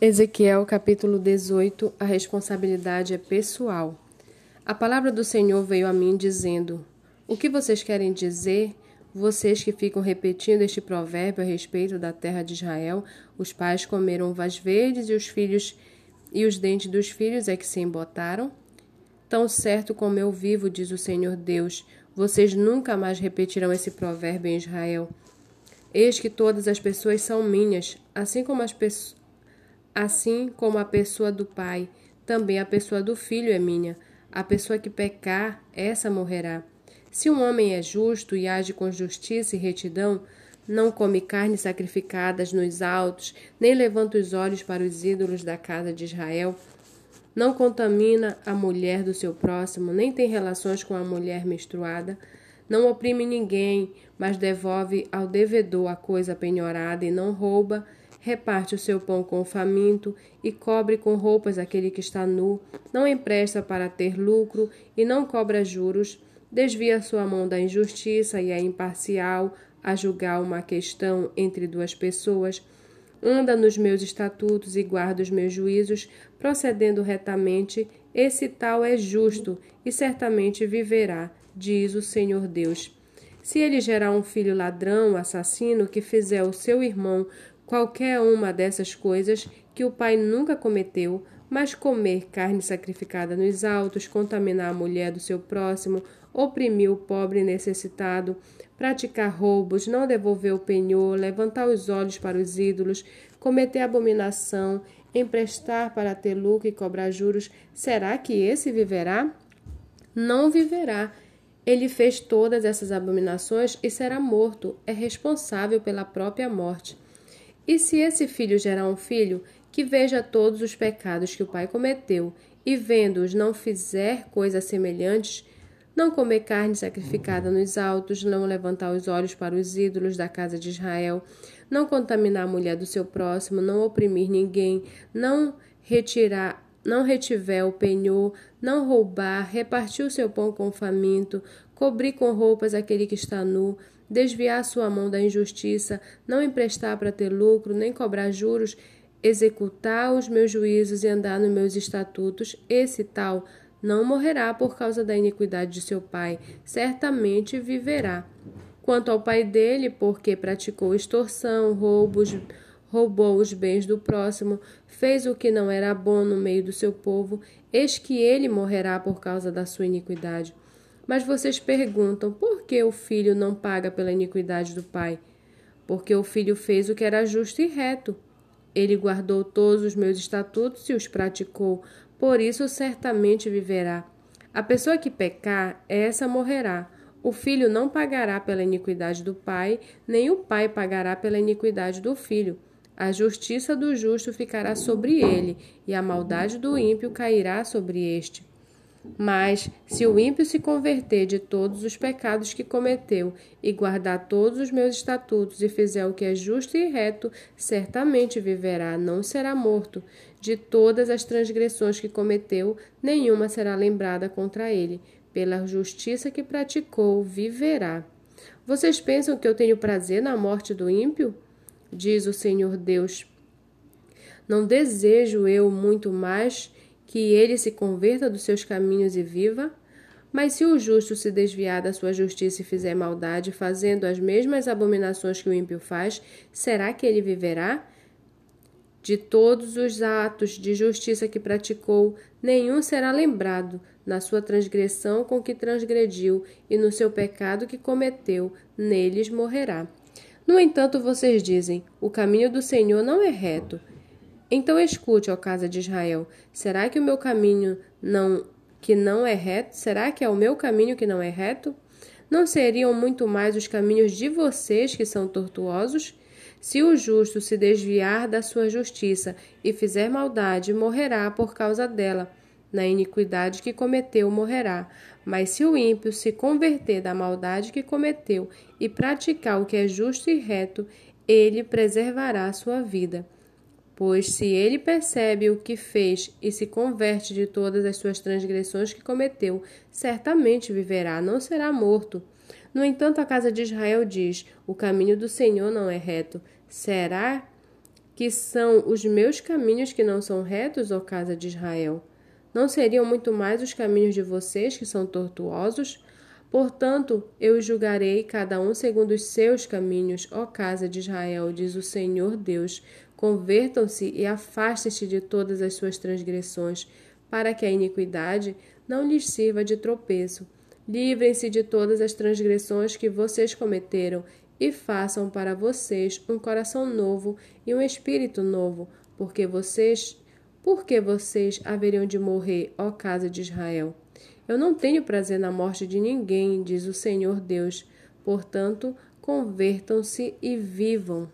Ezequiel capítulo 18 A responsabilidade é pessoal. A palavra do Senhor veio a mim dizendo: O que vocês querem dizer? Vocês que ficam repetindo este provérbio a respeito da terra de Israel, os pais comeram uvas verdes e os filhos e os dentes dos filhos é que se embotaram? Tão certo como eu vivo, diz o Senhor Deus, vocês nunca mais repetirão esse provérbio em Israel. Eis que todas as pessoas são minhas, assim como as pessoas Assim como a pessoa do pai, também a pessoa do filho é minha. A pessoa que pecar, essa morrerá. Se um homem é justo e age com justiça e retidão, não come carnes sacrificadas nos altos, nem levanta os olhos para os ídolos da casa de Israel, não contamina a mulher do seu próximo, nem tem relações com a mulher menstruada, não oprime ninguém, mas devolve ao devedor a coisa penhorada e não rouba, reparte o seu pão com o faminto e cobre com roupas aquele que está nu, não empresta para ter lucro e não cobra juros, desvia sua mão da injustiça e é imparcial a julgar uma questão entre duas pessoas, anda nos meus estatutos e guarda os meus juízos, procedendo retamente, esse tal é justo e certamente viverá, diz o Senhor Deus. Se ele gerar um filho ladrão, assassino, que fizer o seu irmão qualquer uma dessas coisas que o pai nunca cometeu, mas comer carne sacrificada nos altos, contaminar a mulher do seu próximo, oprimir o pobre necessitado, praticar roubos, não devolver o penhor, levantar os olhos para os ídolos, cometer abominação, emprestar para ter lucro e cobrar juros, será que esse viverá? Não viverá. Ele fez todas essas abominações e será morto, é responsável pela própria morte. E se esse filho gerar um filho, que veja todos os pecados que o pai cometeu, e vendo-os não fizer coisas semelhantes, não comer carne sacrificada nos altos, não levantar os olhos para os ídolos da casa de Israel, não contaminar a mulher do seu próximo, não oprimir ninguém, não retirar não retiver o penhor, não roubar, repartir o seu pão com o faminto, cobrir com roupas aquele que está nu, desviar sua mão da injustiça, não emprestar para ter lucro, nem cobrar juros, executar os meus juízos e andar nos meus estatutos, esse tal não morrerá por causa da iniquidade de seu pai, certamente viverá. Quanto ao pai dele, porque praticou extorsão, roubos, roubou os bens do próximo, fez o que não era bom no meio do seu povo, eis que ele morrerá por causa da sua iniquidade. Mas vocês perguntam: por que o filho não paga pela iniquidade do pai? Porque o filho fez o que era justo e reto. Ele guardou todos os meus estatutos e os praticou, por isso certamente viverá. A pessoa que pecar, essa morrerá. O filho não pagará pela iniquidade do pai, nem o pai pagará pela iniquidade do filho. A justiça do justo ficará sobre ele, e a maldade do ímpio cairá sobre este. Mas, se o ímpio se converter de todos os pecados que cometeu e guardar todos os meus estatutos e fizer o que é justo e reto, certamente viverá, não será morto. De todas as transgressões que cometeu, nenhuma será lembrada contra ele. Pela justiça que praticou, viverá. Vocês pensam que eu tenho prazer na morte do ímpio? Diz o Senhor Deus. Não desejo eu muito mais que ele se converta dos seus caminhos e viva? Mas se o justo se desviar da sua justiça e fizer maldade, fazendo as mesmas abominações que o ímpio faz, será que ele viverá? De todos os atos de justiça que praticou, nenhum será lembrado na sua transgressão com que transgrediu e no seu pecado que cometeu, neles morrerá. No entanto, vocês dizem: o caminho do Senhor não é reto. Então escute, ó casa de Israel, será que o meu caminho não que não é reto? Será que é o meu caminho que não é reto? Não seriam muito mais os caminhos de vocês que são tortuosos? Se o justo se desviar da sua justiça e fizer maldade, morrerá por causa dela. Na iniquidade que cometeu, morrerá. Mas se o ímpio se converter da maldade que cometeu e praticar o que é justo e reto, ele preservará a sua vida. Pois se ele percebe o que fez e se converte de todas as suas transgressões que cometeu, certamente viverá, não será morto. No entanto, a casa de Israel diz: O caminho do Senhor não é reto. Será que são os meus caminhos que não são retos, ó casa de Israel? Não seriam muito mais os caminhos de vocês que são tortuosos? Portanto, eu julgarei cada um segundo os seus caminhos, ó casa de Israel, diz o Senhor Deus. Convertam-se e afastem-se de todas as suas transgressões, para que a iniquidade não lhes sirva de tropeço. Livrem-se de todas as transgressões que vocês cometeram e façam para vocês um coração novo e um espírito novo, porque vocês, porque vocês haveriam de morrer, ó casa de Israel. Eu não tenho prazer na morte de ninguém, diz o Senhor Deus. Portanto, convertam-se e vivam.